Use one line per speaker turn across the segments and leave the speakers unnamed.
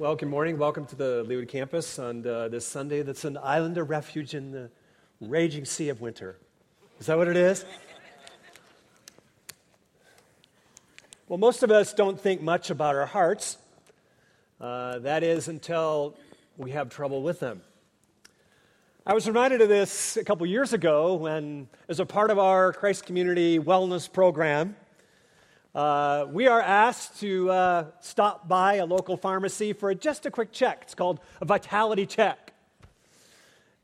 Well, good morning. Welcome to the Leawood campus on uh, this Sunday that's an island of refuge in the raging sea of winter. Is that what it is? Well, most of us don't think much about our hearts. Uh, that is until we have trouble with them. I was reminded of this a couple years ago when, as a part of our Christ Community Wellness Program, uh, we are asked to uh, stop by a local pharmacy for just a quick check. It's called a vitality check.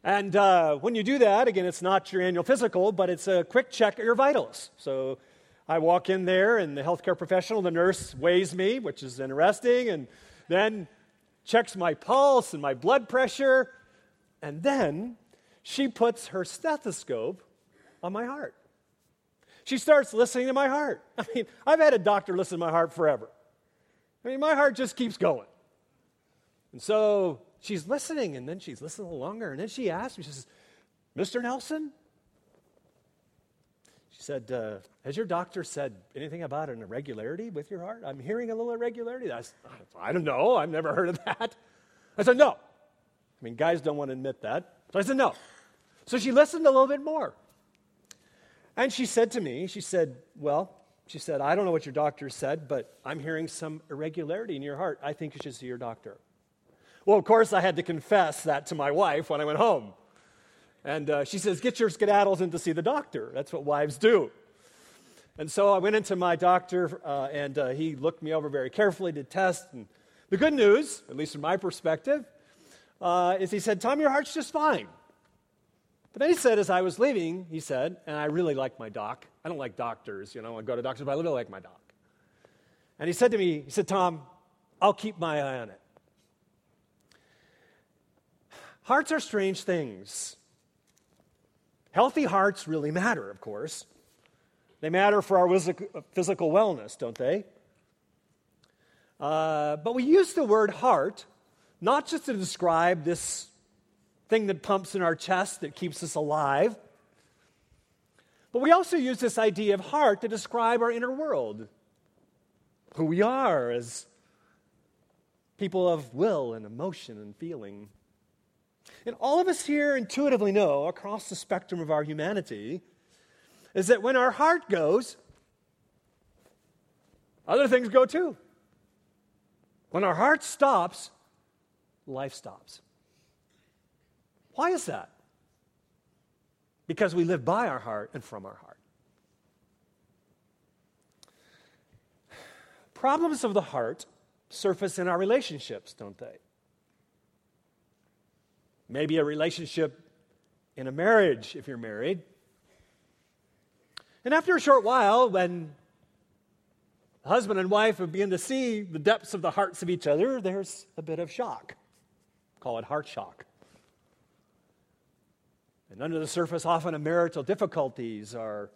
And uh, when you do that, again, it's not your annual physical, but it's a quick check of your vitals. So I walk in there, and the healthcare professional, the nurse, weighs me, which is interesting, and then checks my pulse and my blood pressure. And then she puts her stethoscope on my heart. She starts listening to my heart. I mean, I've had a doctor listen to my heart forever. I mean, my heart just keeps going. And so she's listening, and then she's listening a little longer, and then she asks me, she says, Mr. Nelson? She said, uh, Has your doctor said anything about an irregularity with your heart? I'm hearing a little irregularity. I, said, I don't know. I've never heard of that. I said, No. I mean, guys don't want to admit that. So I said, No. So she listened a little bit more. And she said to me, she said, Well, she said, I don't know what your doctor said, but I'm hearing some irregularity in your heart. I think you should see your doctor. Well, of course, I had to confess that to my wife when I went home. And uh, she says, Get your skedaddles in to see the doctor. That's what wives do. And so I went into my doctor, uh, and uh, he looked me over very carefully, did tests. And the good news, at least from my perspective, uh, is he said, Tom, your heart's just fine. But then he said, as I was leaving, he said, and I really like my doc. I don't like doctors, you know, I go to doctors, but I really like my doc. And he said to me, he said, Tom, I'll keep my eye on it. Hearts are strange things. Healthy hearts really matter, of course. They matter for our physical wellness, don't they? Uh, but we use the word heart not just to describe this thing that pumps in our chest that keeps us alive. But we also use this idea of heart to describe our inner world, who we are as people of will and emotion and feeling. And all of us here intuitively know across the spectrum of our humanity is that when our heart goes, other things go too. When our heart stops, life stops. Why is that? Because we live by our heart and from our heart. Problems of the heart surface in our relationships, don't they? Maybe a relationship in a marriage if you're married. And after a short while, when husband and wife begin to see the depths of the hearts of each other, there's a bit of shock. Call it heart shock. And under the surface, often of marital difficulties are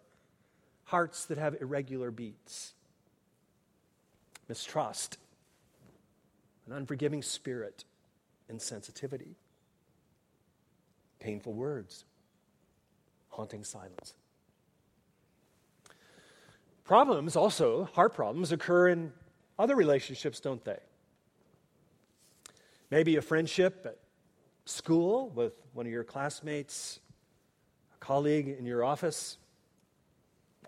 hearts that have irregular beats, mistrust, an unforgiving spirit, insensitivity, painful words, haunting silence. Problems also, heart problems, occur in other relationships, don't they? Maybe a friendship school with one of your classmates, a colleague in your office,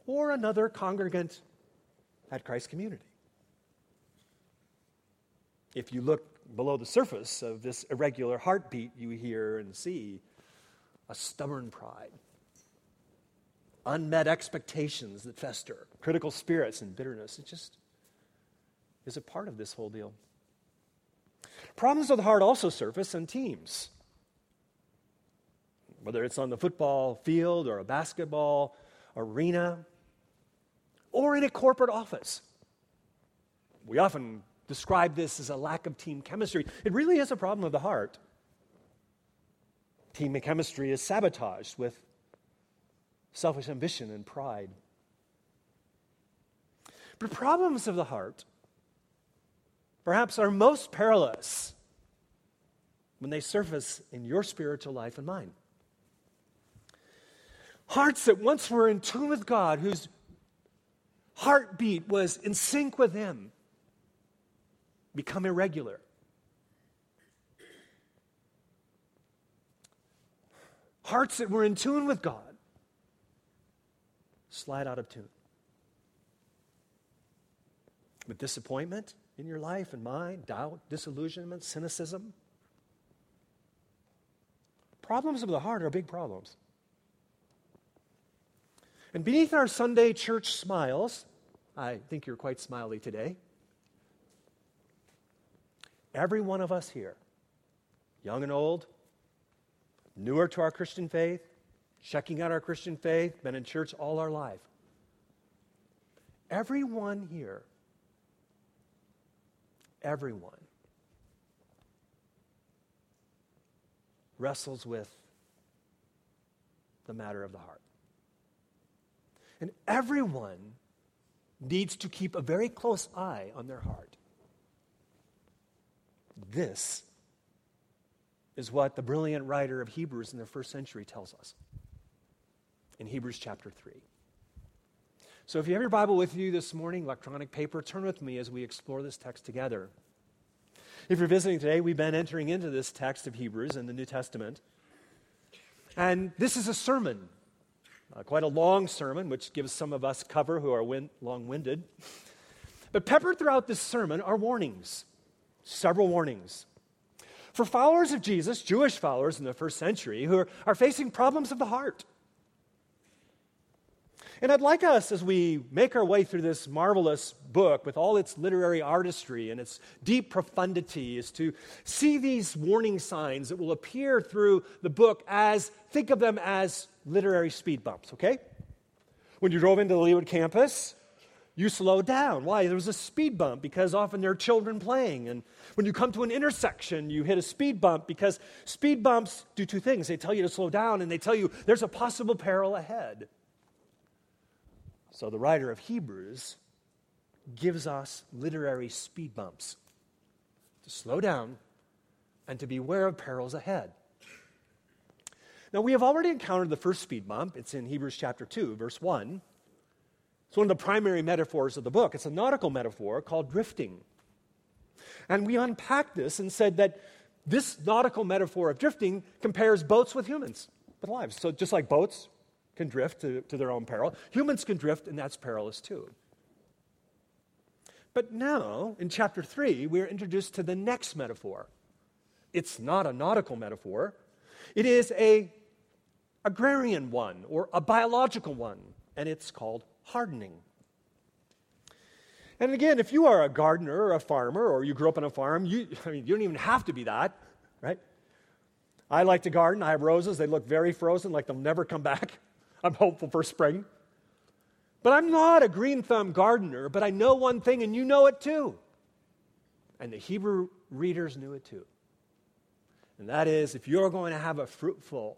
or another congregant at Christ Community. If you look below the surface of this irregular heartbeat, you hear and see a stubborn pride, unmet expectations that fester, critical spirits and bitterness. It just is a part of this whole deal. Problems of the heart also surface in teams whether it's on the football field or a basketball arena or in a corporate office. We often describe this as a lack of team chemistry. It really is a problem of the heart. Team chemistry is sabotaged with selfish ambition and pride. But problems of the heart perhaps are most perilous when they surface in your spiritual life and mine. Hearts that once were in tune with God, whose heartbeat was in sync with Him, become irregular. Hearts that were in tune with God slide out of tune. With disappointment in your life and mine, doubt, disillusionment, cynicism. Problems of the heart are big problems. And beneath our Sunday church smiles, I think you're quite smiley today. Every one of us here, young and old, newer to our Christian faith, checking out our Christian faith, been in church all our life. Everyone here, everyone wrestles with the matter of the heart. And everyone needs to keep a very close eye on their heart. This is what the brilliant writer of Hebrews in the first century tells us in Hebrews chapter 3. So if you have your Bible with you this morning, electronic paper, turn with me as we explore this text together. If you're visiting today, we've been entering into this text of Hebrews in the New Testament. And this is a sermon, uh, quite a long sermon, which gives some of us cover who are win- long winded. But peppered throughout this sermon are warnings, several warnings for followers of Jesus, Jewish followers in the first century, who are, are facing problems of the heart. And I'd like us, as we make our way through this marvelous book with all its literary artistry and its deep profundity, is to see these warning signs that will appear through the book as, think of them as literary speed bumps, okay? When you drove into the Leawood campus, you slowed down. Why? There was a speed bump because often there are children playing. And when you come to an intersection, you hit a speed bump because speed bumps do two things. They tell you to slow down and they tell you there's a possible peril ahead. So the writer of Hebrews gives us literary speed bumps to slow down and to beware of perils ahead. Now, we have already encountered the first speed bump. It's in Hebrews chapter 2, verse 1. It's one of the primary metaphors of the book. It's a nautical metaphor called drifting. And we unpacked this and said that this nautical metaphor of drifting compares boats with humans, with lives. So just like boats can drift to, to their own peril, humans can drift, and that's perilous too. But now, in chapter 3, we're introduced to the next metaphor. It's not a nautical metaphor, it is a agrarian one or a biological one, and it's called hardening. And again, if you are a gardener or a farmer or you grew up on a farm, you, I mean, you don't even have to be that, right? I like to garden. I have roses. They look very frozen, like they'll never come back. I'm hopeful for spring. But I'm not a green thumb gardener, but I know one thing, and you know it too. And the Hebrew readers knew it too. And that is if you're going to have a fruitful,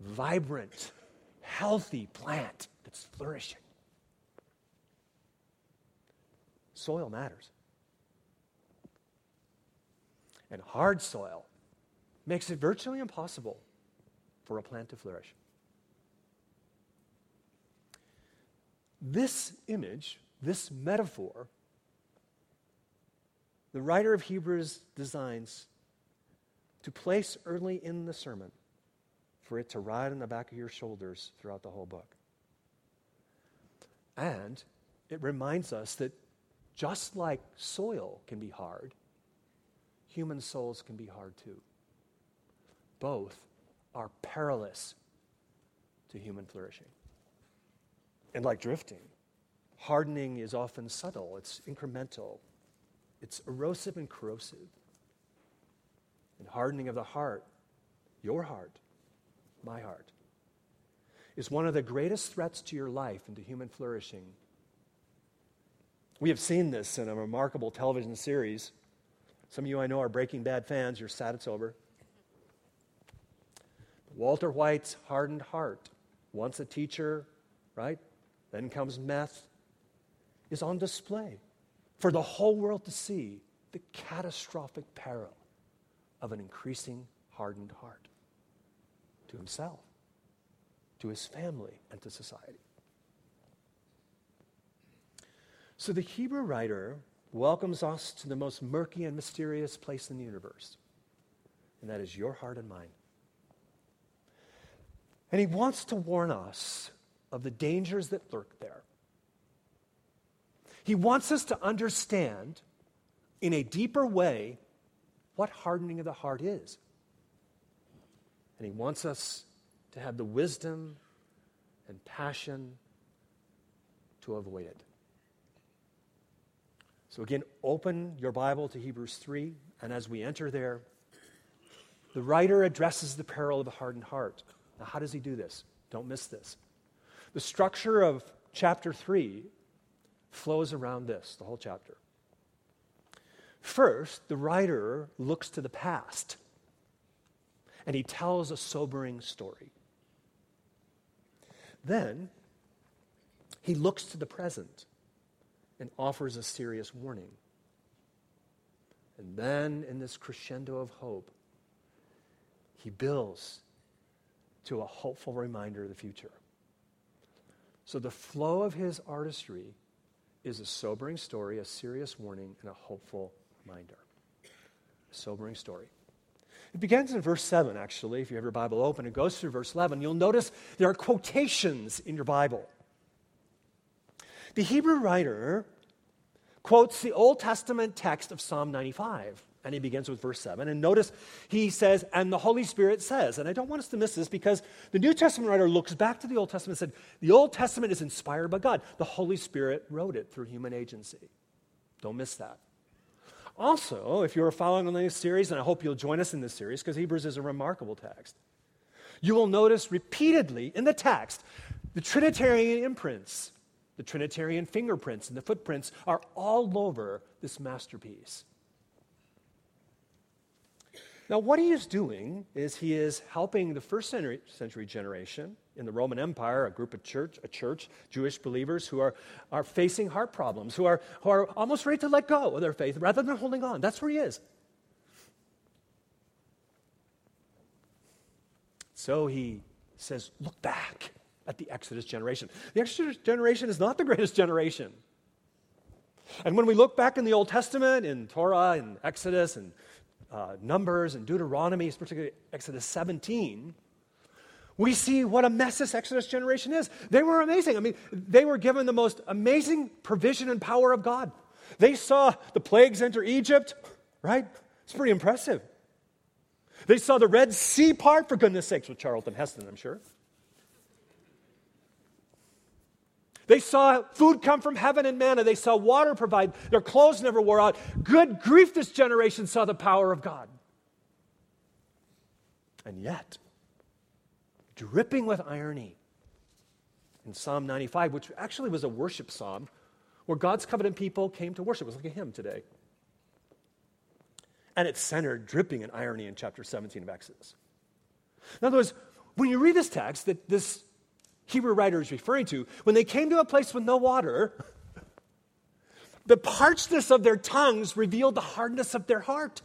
vibrant, healthy plant, that's flourishing. Soil matters. And hard soil makes it virtually impossible for a plant to flourish. This image, this metaphor, the writer of Hebrews designs to place early in the sermon for it to ride on the back of your shoulders throughout the whole book. And it reminds us that just like soil can be hard, human souls can be hard too. Both are perilous to human flourishing. And like drifting, hardening is often subtle, it's incremental, it's erosive and corrosive. And hardening of the heart, your heart, my heart, is one of the greatest threats to your life and to human flourishing. We have seen this in a remarkable television series. Some of you I know are Breaking Bad fans. You're sad it's over. Walter White's hardened heart, once a teacher, right? Then comes meth, is on display for the whole world to see the catastrophic peril of an increasing hardened heart to himself to his family, and to society. So the Hebrew writer welcomes us to the most murky and mysterious place in the universe, and that is your heart and mine. And he wants to warn us of the dangers that lurk there. He wants us to understand in a deeper way what hardening of the heart is. And he wants us to have the wisdom and passion to avoid it. So, again, open your Bible to Hebrews 3, and as we enter there, the writer addresses the peril of a hardened heart. Now, how does he do this? Don't miss this. The structure of chapter 3 flows around this, the whole chapter. First, the writer looks to the past and he tells a sobering story. Then, he looks to the present and offers a serious warning. And then, in this crescendo of hope, he builds to a hopeful reminder of the future. So, the flow of his artistry is a sobering story, a serious warning, and a hopeful reminder. A sobering story. It begins in verse 7, actually. If you have your Bible open, it goes through verse 11. You'll notice there are quotations in your Bible. The Hebrew writer quotes the Old Testament text of Psalm 95. And he begins with verse 7. And notice he says, and the Holy Spirit says. And I don't want us to miss this because the New Testament writer looks back to the Old Testament and said, the Old Testament is inspired by God. The Holy Spirit wrote it through human agency. Don't miss that. Also, if you're following on this series, and I hope you'll join us in this series because Hebrews is a remarkable text, you will notice repeatedly in the text the Trinitarian imprints, the Trinitarian fingerprints, and the footprints are all over this masterpiece. Now, what he is doing is he is helping the first century, century generation in the Roman Empire, a group of church, a church, Jewish believers who are, are facing heart problems, who are, who are almost ready to let go of their faith rather than holding on. That's where he is. So he says, look back at the Exodus generation. The Exodus generation is not the greatest generation. And when we look back in the Old Testament, in Torah, in Exodus, and uh, Numbers, and Deuteronomy, particularly Exodus 17, we see what a mess this Exodus generation is. They were amazing. I mean, they were given the most amazing provision and power of God. They saw the plagues enter Egypt, right? It's pretty impressive. They saw the Red Sea part, for goodness sakes, with Charlton Heston, I'm sure. They saw food come from heaven and manna. They saw water provide. Their clothes never wore out. Good grief, this generation saw the power of God. And yet, dripping with irony. In Psalm 95, which actually was a worship psalm, where God's covenant people came to worship. It was like a hymn today. And it's centered, dripping in irony in chapter 17 of Exodus. In other words, when you read this text that this Hebrew writer is referring to, when they came to a place with no water, the parchedness of their tongues revealed the hardness of their heart.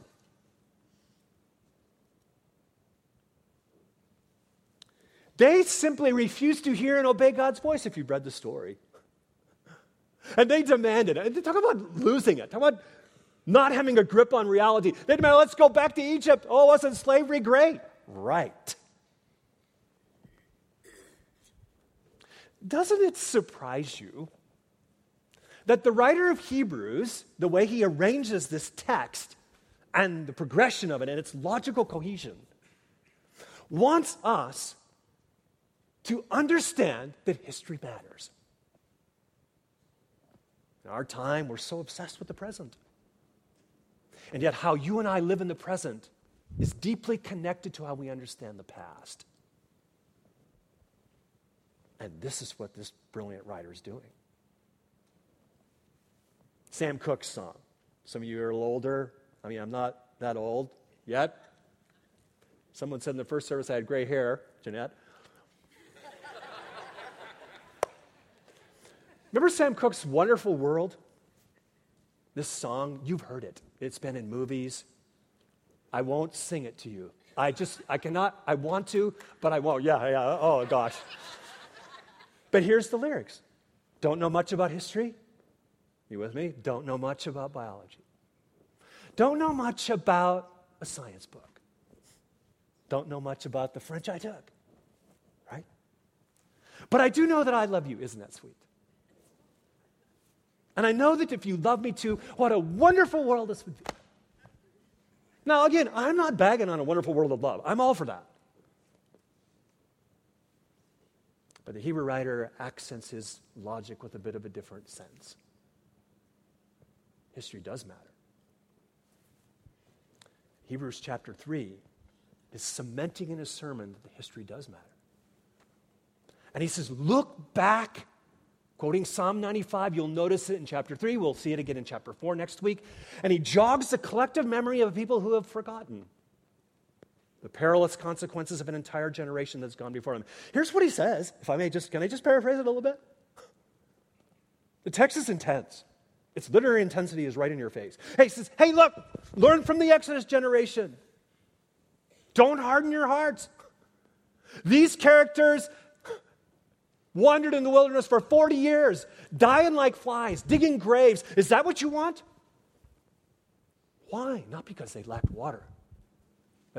They simply refused to hear and obey God's voice, if you've read the story. And they demanded it. They talk about losing it. Talk about not having a grip on reality. They demanded, let's go back to Egypt. Oh, wasn't slavery great? Right. Doesn't it surprise you that the writer of Hebrews, the way he arranges this text and the progression of it and its logical cohesion, wants us to understand that history matters. In our time, we're so obsessed with the present. And yet, how you and I live in the present is deeply connected to how we understand the past. And this is what this brilliant writer is doing. Sam Cooke's song. Some of you are a little older. I mean, I'm not that old yet. Someone said in the first service I had gray hair, Jeanette. Remember Sam Cooke's Wonderful World? This song, you've heard it. It's been in movies. I won't sing it to you. I just, I cannot, I want to, but I won't. Yeah, yeah, oh gosh. But here's the lyrics Don't know much about history? You with me? Don't know much about biology. Don't know much about a science book. Don't know much about the French I took, right? But I do know that I love you. Isn't that sweet? And I know that if you love me too, what a wonderful world this would be. Now, again, I'm not bagging on a wonderful world of love. I'm all for that. But the Hebrew writer accents his logic with a bit of a different sense. History does matter. Hebrews chapter 3 is cementing in his sermon that the history does matter. And he says, Look back Quoting Psalm 95, you'll notice it in chapter 3. We'll see it again in chapter 4 next week. And he jogs the collective memory of people who have forgotten the perilous consequences of an entire generation that's gone before him. Here's what he says, if I may just, can I just paraphrase it a little bit? The text is intense. Its literary intensity is right in your face. Hey, he says, hey, look, learn from the Exodus generation. Don't harden your hearts. These characters wandered in the wilderness for 40 years, dying like flies, digging graves. Is that what you want? Why? Not because they lacked water,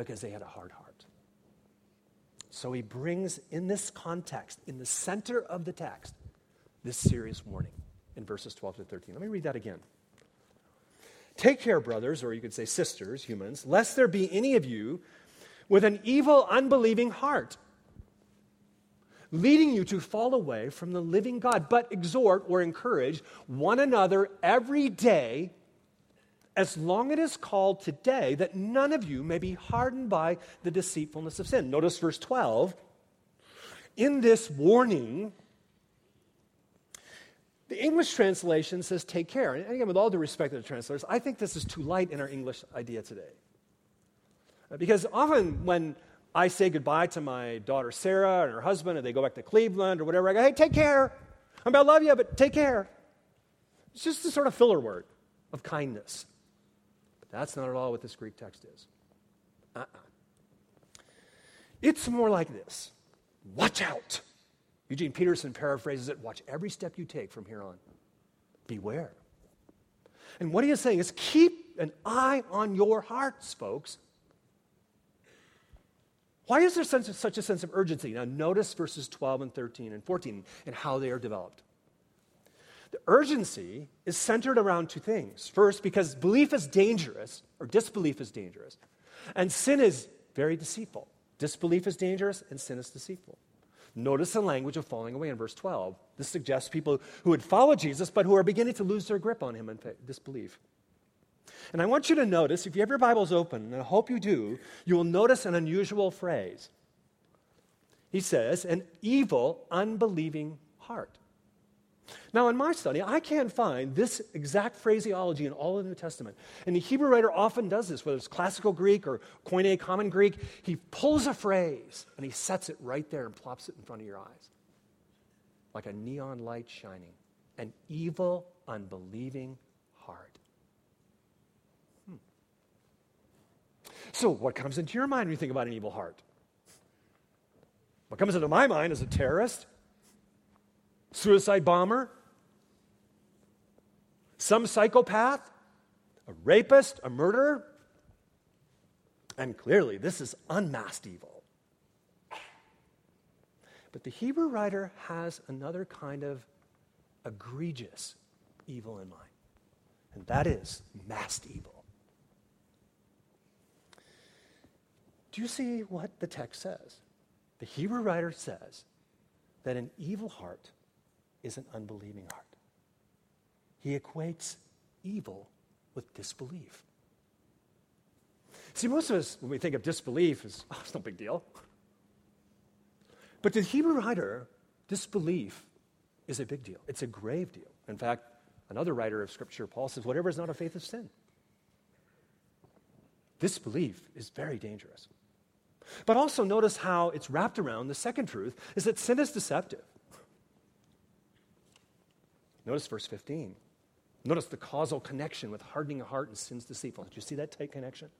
because they had a hard heart. So he brings in this context, in the center of the text, this serious warning in verses 12 to 13. Let me read that again. Take care, brothers, or you could say sisters, humans, lest there be any of you with an evil, unbelieving heart leading you to fall away from the living God. But exhort or encourage one another every day, as long it is called today, that none of you may be hardened by the deceitfulness of sin. Notice verse 12. In this warning, the English translation says take care. And again, with all due respect to the translators, I think this is too light in our English idea today. Uh, because often when I say goodbye to my daughter Sarah and her husband, and they go back to Cleveland or whatever. I go, hey, take care. I mean, I love you, but take care. It's just a sort of filler word of kindness. But that's not at all what this Greek text is. Uh-uh. It's more like this Watch out. Eugene Peterson paraphrases it watch every step you take from here on. Beware. And what he is saying is keep an eye on your hearts, folks. Why is there such, such a sense of urgency? Now, notice verses 12 and 13 and 14 and how they are developed. The urgency is centered around two things. First, because belief is dangerous, or disbelief is dangerous, and sin is very deceitful. Disbelief is dangerous, and sin is deceitful. Notice the language of falling away in verse 12. This suggests people who would follow Jesus, but who are beginning to lose their grip on him in disbelief. And I want you to notice, if you have your Bibles open, and I hope you do, you will notice an unusual phrase. He says, an evil, unbelieving heart. Now, in my study, I can't find this exact phraseology in all of the New Testament. And the Hebrew writer often does this, whether it's classical Greek or Koine Common Greek. He pulls a phrase and he sets it right there and plops it in front of your eyes, like a neon light shining. An evil, unbelieving heart. Hmm. So, what comes into your mind when you think about an evil heart? What comes into my mind is a terrorist, suicide bomber, some psychopath, a rapist, a murderer. And clearly, this is unmasked evil. But the Hebrew writer has another kind of egregious evil in mind, and that is masked evil. Do you see what the text says? The Hebrew writer says that an evil heart is an unbelieving heart. He equates evil with disbelief. See, most of us, when we think of disbelief, is oh, it's no big deal. But to the Hebrew writer, disbelief is a big deal. It's a grave deal. In fact, another writer of Scripture, Paul, says, whatever is not a faith is sin. Disbelief is very dangerous. But also notice how it's wrapped around the second truth is that sin is deceptive. Notice verse 15. Notice the causal connection with hardening a heart and sin's deceitful. Did you see that tight connection?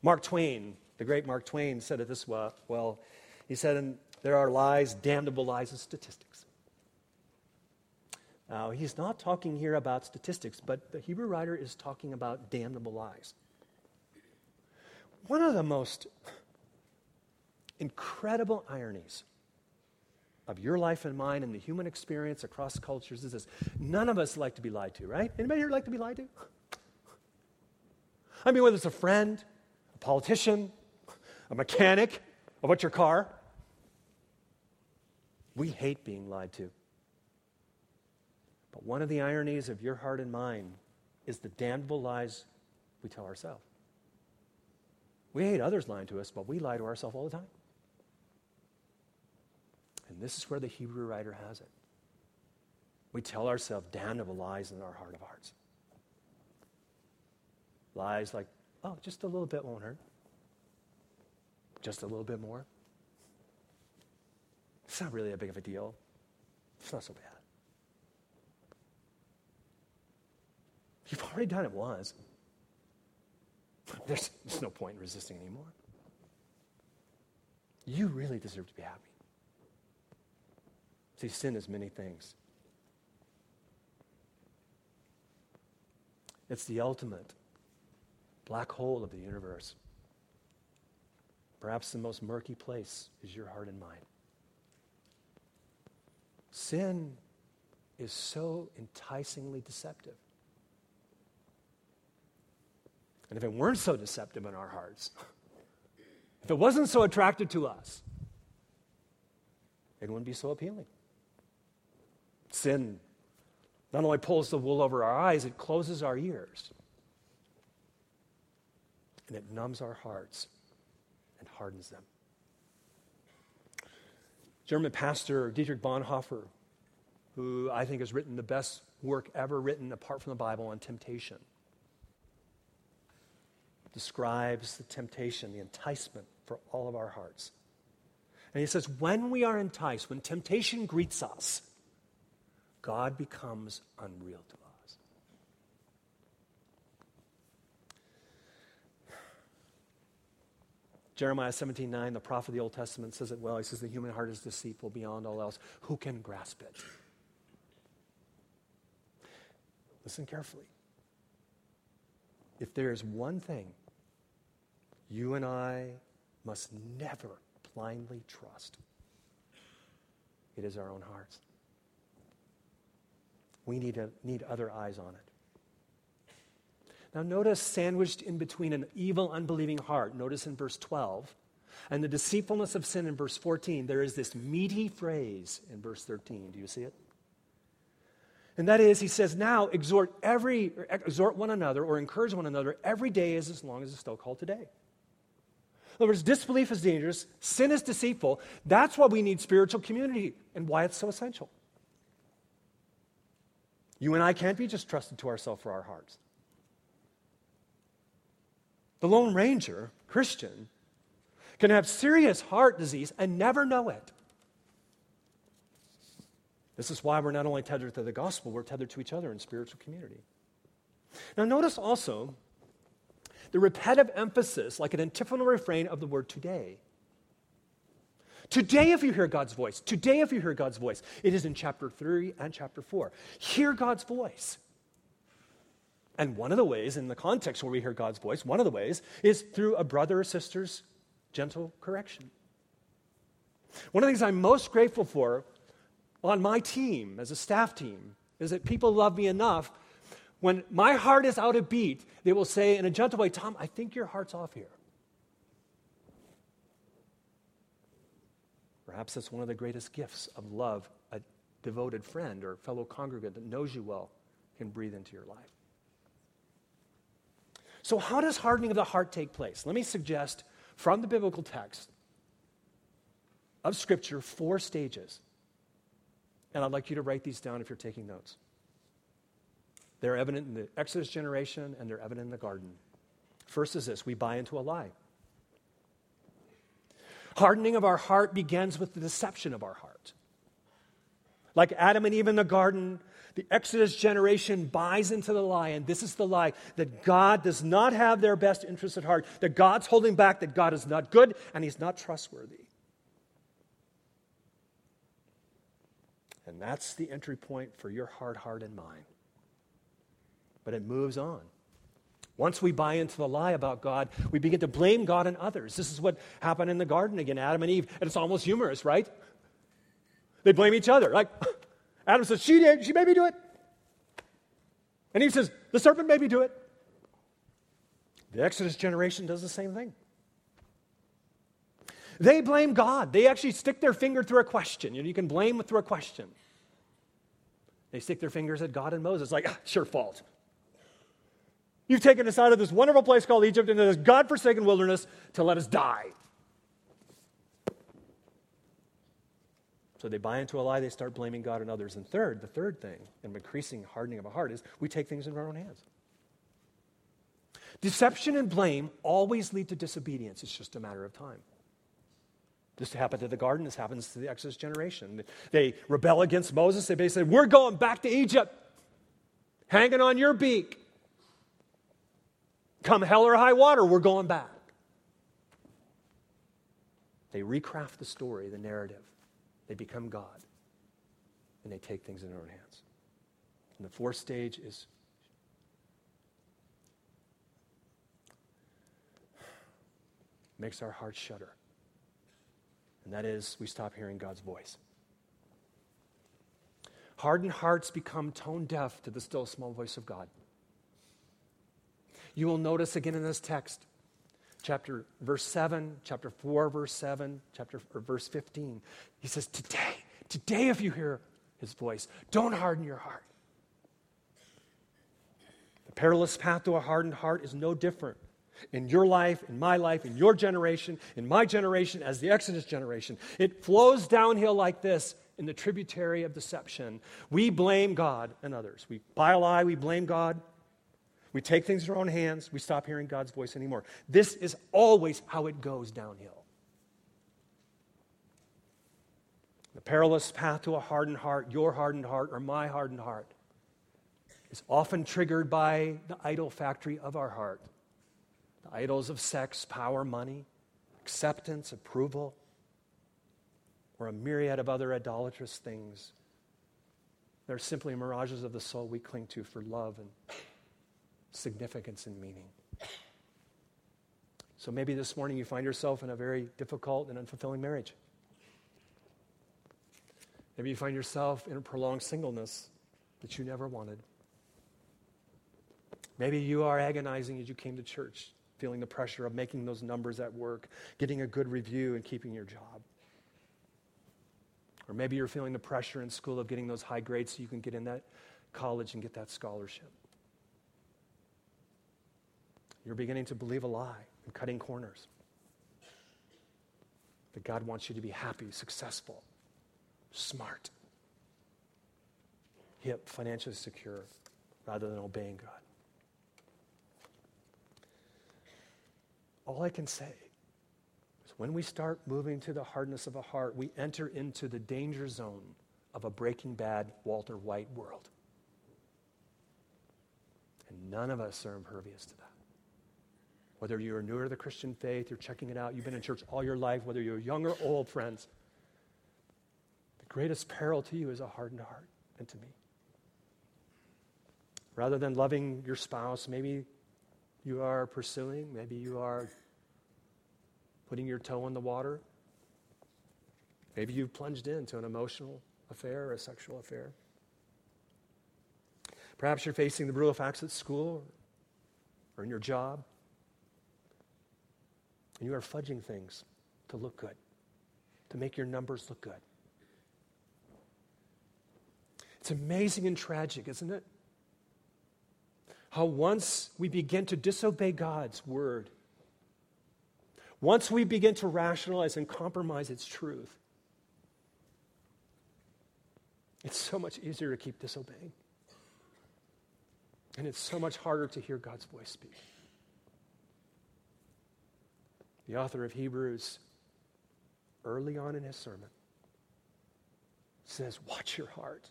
Mark Twain, the great Mark Twain, said it this well. well he said, and there are lies, damnable lies of statistics. Now, he's not talking here about statistics, but the Hebrew writer is talking about damnable lies. One of the most incredible ironies of your life and mine and the human experience across cultures is this. None of us like to be lied to, right? Anybody here like to be lied to? I mean, whether it's a friend, a politician, a mechanic about your car, we hate being lied to. But one of the ironies of your heart and mine is the damnable lies we tell ourselves. We hate others lying to us, but we lie to ourselves all the time. And this is where the Hebrew writer has it. We tell ourselves damnable lies in our heart of hearts. Lies like, oh, just a little bit won't hurt. Just a little bit more. It's not really a big of a deal. It's not so bad. You've already done it once. There's, there's no point in resisting anymore. You really deserve to be happy. See, sin is many things. It's the ultimate black hole of the universe. Perhaps the most murky place is your heart and mind. Sin is so enticingly deceptive. And if it weren't so deceptive in our hearts, if it wasn't so attractive to us, it wouldn't be so appealing. Sin not only pulls the wool over our eyes, it closes our ears. And it numbs our hearts and hardens them. German pastor Dietrich Bonhoeffer, who I think has written the best work ever written apart from the Bible on temptation, describes the temptation, the enticement for all of our hearts. And he says, when we are enticed, when temptation greets us, God becomes unreal to us. Jeremiah 17 9, the prophet of the Old Testament, says it well. He says, The human heart is deceitful beyond all else. Who can grasp it? Listen carefully. If there is one thing you and I must never blindly trust, it is our own hearts. We need, to, need other eyes on it. Now, notice sandwiched in between an evil, unbelieving heart, notice in verse 12, and the deceitfulness of sin in verse 14, there is this meaty phrase in verse 13. Do you see it? And that is, he says, now exhort every, exhort one another or encourage one another every day is as long as it's still called today. In other words, disbelief is dangerous, sin is deceitful. That's why we need spiritual community and why it's so essential. You and I can't be just trusted to ourselves for our hearts. The Lone Ranger, Christian, can have serious heart disease and never know it. This is why we're not only tethered to the gospel, we're tethered to each other in spiritual community. Now, notice also the repetitive emphasis, like an antiphonal refrain of the word today. Today, if you hear God's voice, today, if you hear God's voice, it is in chapter 3 and chapter 4. Hear God's voice. And one of the ways, in the context where we hear God's voice, one of the ways is through a brother or sister's gentle correction. One of the things I'm most grateful for on my team, as a staff team, is that people love me enough. When my heart is out of beat, they will say in a gentle way, Tom, I think your heart's off here. Perhaps that's one of the greatest gifts of love a devoted friend or fellow congregant that knows you well can breathe into your life. So, how does hardening of the heart take place? Let me suggest from the biblical text of Scripture four stages. And I'd like you to write these down if you're taking notes. They're evident in the Exodus generation and they're evident in the garden. First is this we buy into a lie. Hardening of our heart begins with the deception of our heart. Like Adam and Eve in the garden, the Exodus generation buys into the lie, and this is the lie that God does not have their best interests at heart, that God's holding back, that God is not good, and He's not trustworthy. And that's the entry point for your hard heart and mine. But it moves on. Once we buy into the lie about God, we begin to blame God and others. This is what happened in the garden again, Adam and Eve. And it's almost humorous, right? They blame each other. Like, Adam says, She did, she made me do it. And Eve says, The serpent made me do it. The Exodus generation does the same thing. They blame God. They actually stick their finger through a question. You, know, you can blame through a question. They stick their fingers at God and Moses, like, ah, it's your fault. You've taken us out of this wonderful place called Egypt into this God forsaken wilderness to let us die. So they buy into a lie, they start blaming God and others. And third, the third thing, an increasing hardening of a heart, is we take things into our own hands. Deception and blame always lead to disobedience. It's just a matter of time. This happened to the garden. This happens to the Exodus generation. They rebel against Moses. They basically say, We're going back to Egypt, hanging on your beak. Come hell or high water, we're going back. They recraft the story, the narrative. They become God. And they take things in their own hands. And the fourth stage is makes our hearts shudder. And that is, we stop hearing God's voice. Hardened hearts become tone deaf to the still small voice of God. You will notice again in this text, chapter verse 7, chapter 4, verse 7, chapter verse 15. He says, Today, today, if you hear his voice, don't harden your heart. The perilous path to a hardened heart is no different in your life, in my life, in your generation, in my generation, as the Exodus generation. It flows downhill like this in the tributary of deception. We blame God and others. We buy a lie, we blame God. We take things in our own hands, we stop hearing God's voice anymore. This is always how it goes downhill. The perilous path to a hardened heart, your hardened heart, or my hardened heart, is often triggered by the idol factory of our heart the idols of sex, power, money, acceptance, approval, or a myriad of other idolatrous things. They're simply mirages of the soul we cling to for love and significance and meaning. So maybe this morning you find yourself in a very difficult and unfulfilling marriage. Maybe you find yourself in a prolonged singleness that you never wanted. Maybe you are agonizing as you came to church feeling the pressure of making those numbers at work, getting a good review, and keeping your job. Or maybe you're feeling the pressure in school of getting those high grades so you can get in that college and get that scholarship. You're beginning to believe a lie and cutting corners. That God wants you to be happy, successful, smart, hip, financially secure, rather than obeying God. All I can say is when we start moving to the hardness of a heart, we enter into the danger zone of a breaking bad Walter White world. And none of us are impervious to that. Whether you're newer to the Christian faith, you're checking it out, you've been in church all your life, whether you're young or old, friends, the greatest peril to you is a hardened heart and to me. Rather than loving your spouse, maybe you are pursuing, maybe you are putting your toe in the water. Maybe you've plunged into an emotional affair or a sexual affair. Perhaps you're facing the brutal facts at school or in your job. And you are fudging things to look good, to make your numbers look good. It's amazing and tragic, isn't it? how once we begin to disobey God's word, once we begin to rationalize and compromise its truth, it's so much easier to keep disobeying. And it's so much harder to hear God's voice speak. The author of Hebrews, early on in his sermon, says, Watch your heart.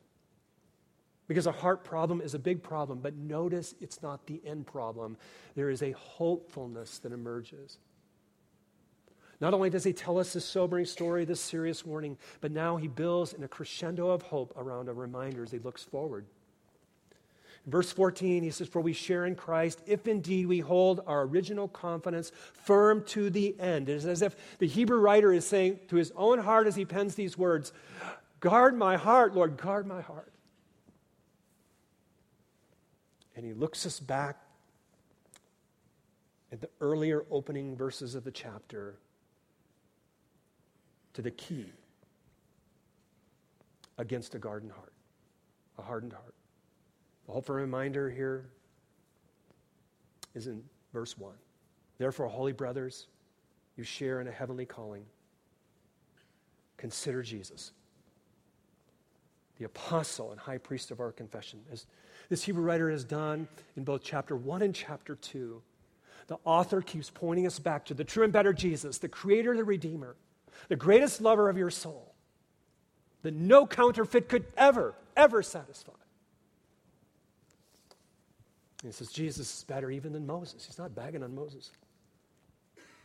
Because a heart problem is a big problem, but notice it's not the end problem. There is a hopefulness that emerges. Not only does he tell us this sobering story, this serious warning, but now he builds in a crescendo of hope around a reminder as he looks forward. Verse 14, he says, For we share in Christ if indeed we hold our original confidence firm to the end. It is as if the Hebrew writer is saying to his own heart as he pens these words, Guard my heart, Lord, guard my heart. And he looks us back at the earlier opening verses of the chapter to the key against a garden heart, a hardened heart. The hopeful reminder here is in verse 1. Therefore, holy brothers, you share in a heavenly calling. Consider Jesus, the apostle and high priest of our confession. As this Hebrew writer has done in both chapter 1 and chapter 2, the author keeps pointing us back to the true and better Jesus, the creator, the redeemer, the greatest lover of your soul, that no counterfeit could ever, ever satisfy. And he says, Jesus is better even than Moses. He's not bagging on Moses.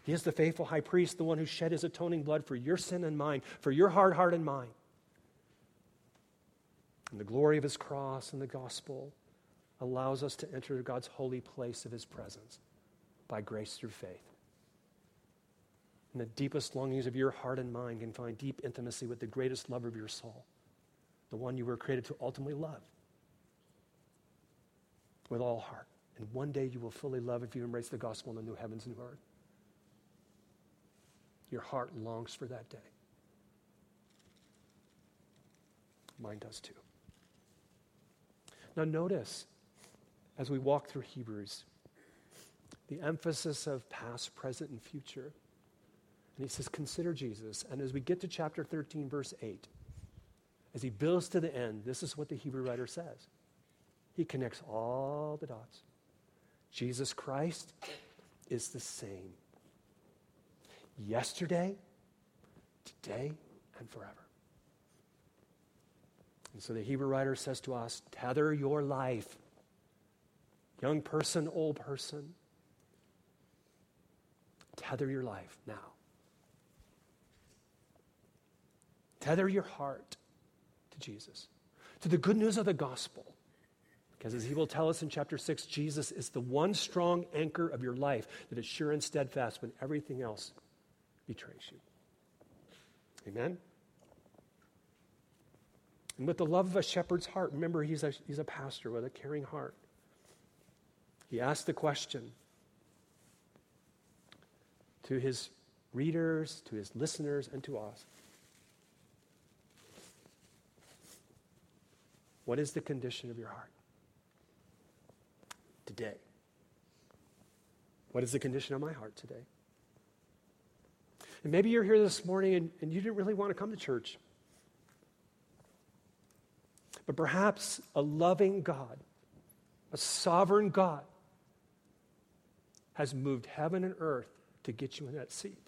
He is the faithful high priest, the one who shed his atoning blood for your sin and mine, for your hard heart and mine. And the glory of his cross and the gospel allows us to enter God's holy place of his presence by grace through faith. And the deepest longings of your heart and mind can find deep intimacy with the greatest lover of your soul, the one you were created to ultimately love with all heart. And one day you will fully love if you embrace the gospel in the new heavens and new earth. Your heart longs for that day. Mine does too. Now, notice as we walk through Hebrews, the emphasis of past, present, and future. And he says, Consider Jesus. And as we get to chapter 13, verse 8, as he builds to the end, this is what the Hebrew writer says. He connects all the dots. Jesus Christ is the same yesterday, today, and forever. And so the Hebrew writer says to us tether your life, young person, old person, tether your life now. Tether your heart to Jesus, to the good news of the gospel. Because as he will tell us in chapter 6, Jesus is the one strong anchor of your life that is sure and steadfast when everything else betrays you. Amen? And with the love of a shepherd's heart, remember, he's a, he's a pastor with a caring heart. He asked the question to his readers, to his listeners, and to us What is the condition of your heart? Today? What is the condition of my heart today? And maybe you're here this morning and, and you didn't really want to come to church. But perhaps a loving God, a sovereign God, has moved heaven and earth to get you in that seat.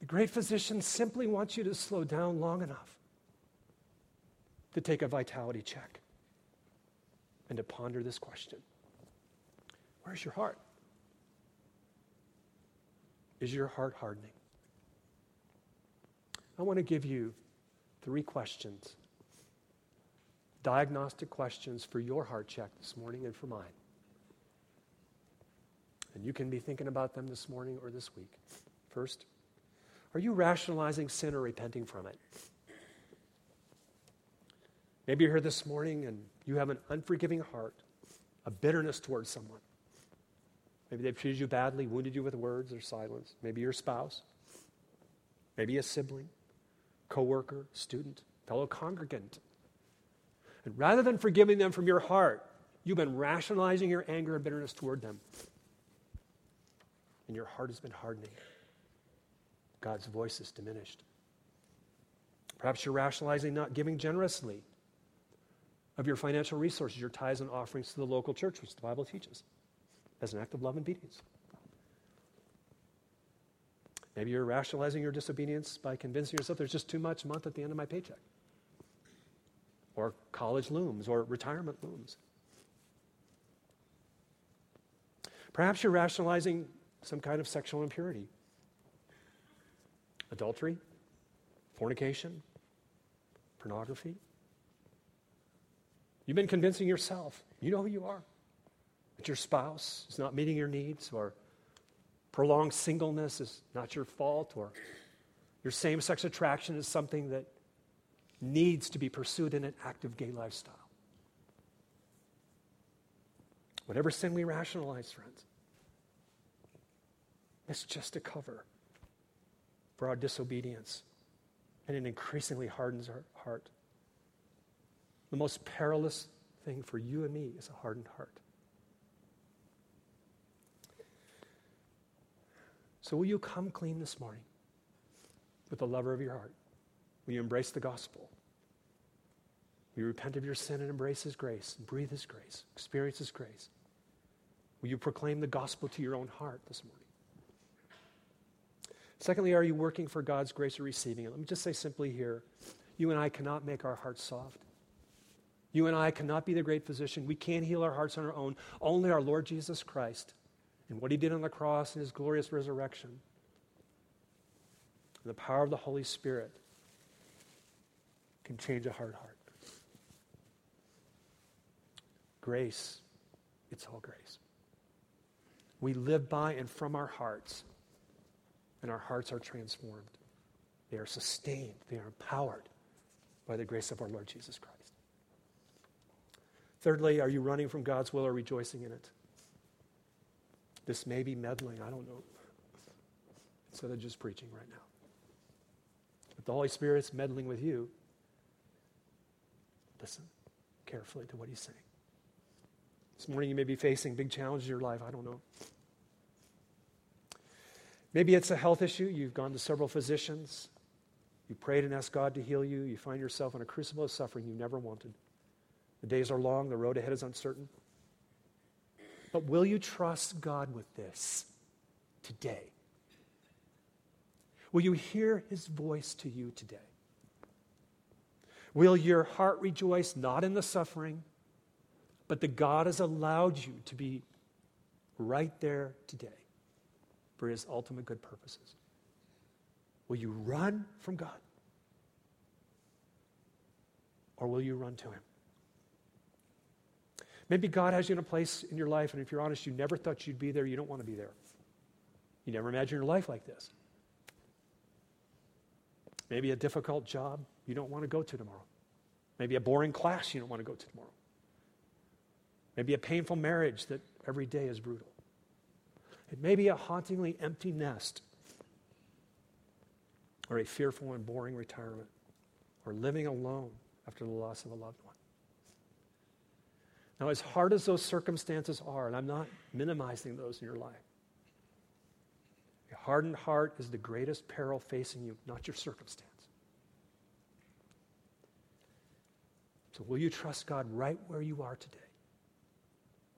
The great physician simply wants you to slow down long enough to take a vitality check and to ponder this question Where's your heart? Is your heart hardening? I want to give you three questions, diagnostic questions for your heart check this morning and for mine. And you can be thinking about them this morning or this week. First, are you rationalizing sin or repenting from it? Maybe you're here this morning and you have an unforgiving heart, a bitterness towards someone. Maybe they've treated you badly, wounded you with words or silence. Maybe your spouse, maybe a sibling, coworker, student, fellow congregant. And rather than forgiving them from your heart, you've been rationalizing your anger and bitterness toward them. And your heart has been hardening. God's voice is diminished. Perhaps you're rationalizing not giving generously of your financial resources, your tithes and offerings to the local church, which the Bible teaches, as an act of love and obedience. Maybe you're rationalizing your disobedience by convincing yourself there's just too much month at the end of my paycheck. Or college looms, or retirement looms. Perhaps you're rationalizing some kind of sexual impurity adultery, fornication, pornography. You've been convincing yourself. You know who you are. That your spouse is not meeting your needs, or prolonged singleness is not your fault, or your same sex attraction is something that needs to be pursued in an active gay lifestyle. Whatever sin we rationalize, friends, it's just a cover for our disobedience, and it increasingly hardens our heart. The most perilous thing for you and me is a hardened heart. So, will you come clean this morning with the lover of your heart? Will you embrace the gospel? Will you repent of your sin and embrace His grace and breathe His grace, experience His grace? Will you proclaim the gospel to your own heart this morning? Secondly, are you working for God's grace or receiving it? Let me just say simply here you and I cannot make our hearts soft. You and I cannot be the great physician. We can't heal our hearts on our own. Only our Lord Jesus Christ and what he did on the cross and his glorious resurrection and the power of the Holy Spirit can change a hard heart. Grace, it's all grace. We live by and from our hearts, and our hearts are transformed. They are sustained, they are empowered by the grace of our Lord Jesus Christ. Thirdly, are you running from God's will or rejoicing in it? This may be meddling, I don't know, instead of just preaching right now. If the Holy Spirit's meddling with you, listen carefully to what He's saying. This morning you may be facing big challenges in your life. I don't know. Maybe it's a health issue. You've gone to several physicians. You prayed and asked God to heal you. You find yourself in a crucible of suffering you never wanted. The days are long, the road ahead is uncertain. But will you trust God with this today? Will you hear his voice to you today? Will your heart rejoice not in the suffering, but that God has allowed you to be right there today for his ultimate good purposes? Will you run from God? Or will you run to him? Maybe God has you in a place in your life, and if you're honest, you never thought you'd be there, you don't want to be there. You never imagined your life like this. Maybe a difficult job you don't want to go to tomorrow. Maybe a boring class you don't want to go to tomorrow. Maybe a painful marriage that every day is brutal. It may be a hauntingly empty nest, or a fearful and boring retirement, or living alone after the loss of a loved one. Now, as hard as those circumstances are, and I'm not minimizing those in your life, a hardened heart is the greatest peril facing you, not your circumstance. So, will you trust God right where you are today?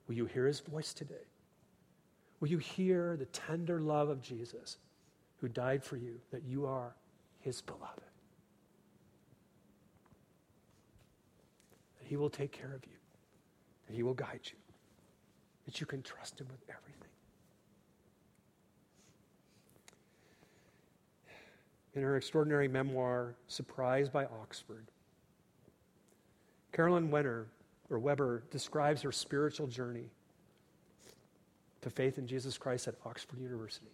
Will you hear his voice today? Will you hear the tender love of Jesus who died for you, that you are his beloved? That he will take care of you that He will guide you, that you can trust Him with everything. In her extraordinary memoir, Surprised by Oxford, Carolyn Wenner, or Weber describes her spiritual journey to faith in Jesus Christ at Oxford University.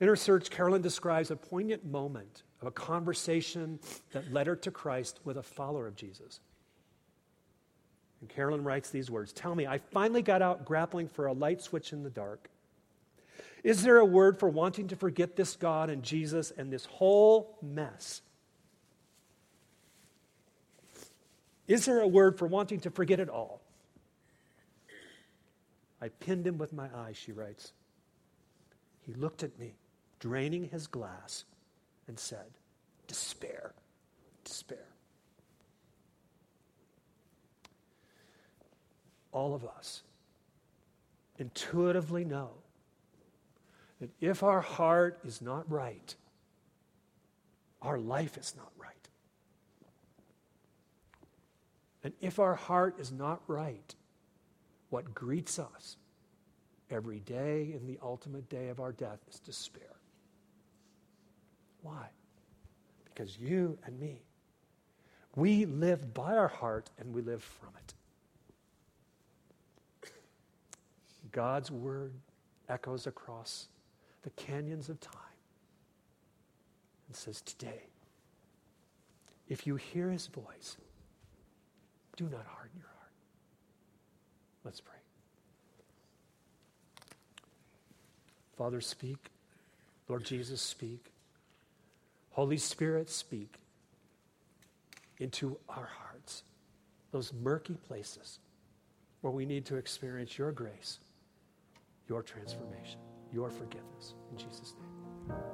In her search, Carolyn describes a poignant moment of a conversation that led her to Christ with a follower of Jesus. And Carolyn writes these words Tell me, I finally got out grappling for a light switch in the dark. Is there a word for wanting to forget this God and Jesus and this whole mess? Is there a word for wanting to forget it all? I pinned him with my eyes, she writes. He looked at me, draining his glass, and said, Despair, despair. All of us intuitively know that if our heart is not right, our life is not right. And if our heart is not right, what greets us every day in the ultimate day of our death is despair. Why? Because you and me, we live by our heart and we live from it. God's word echoes across the canyons of time and says, Today, if you hear his voice, do not harden your heart. Let's pray. Father, speak. Lord Jesus, speak. Holy Spirit, speak into our hearts, those murky places where we need to experience your grace, your transformation, your forgiveness. In Jesus' name.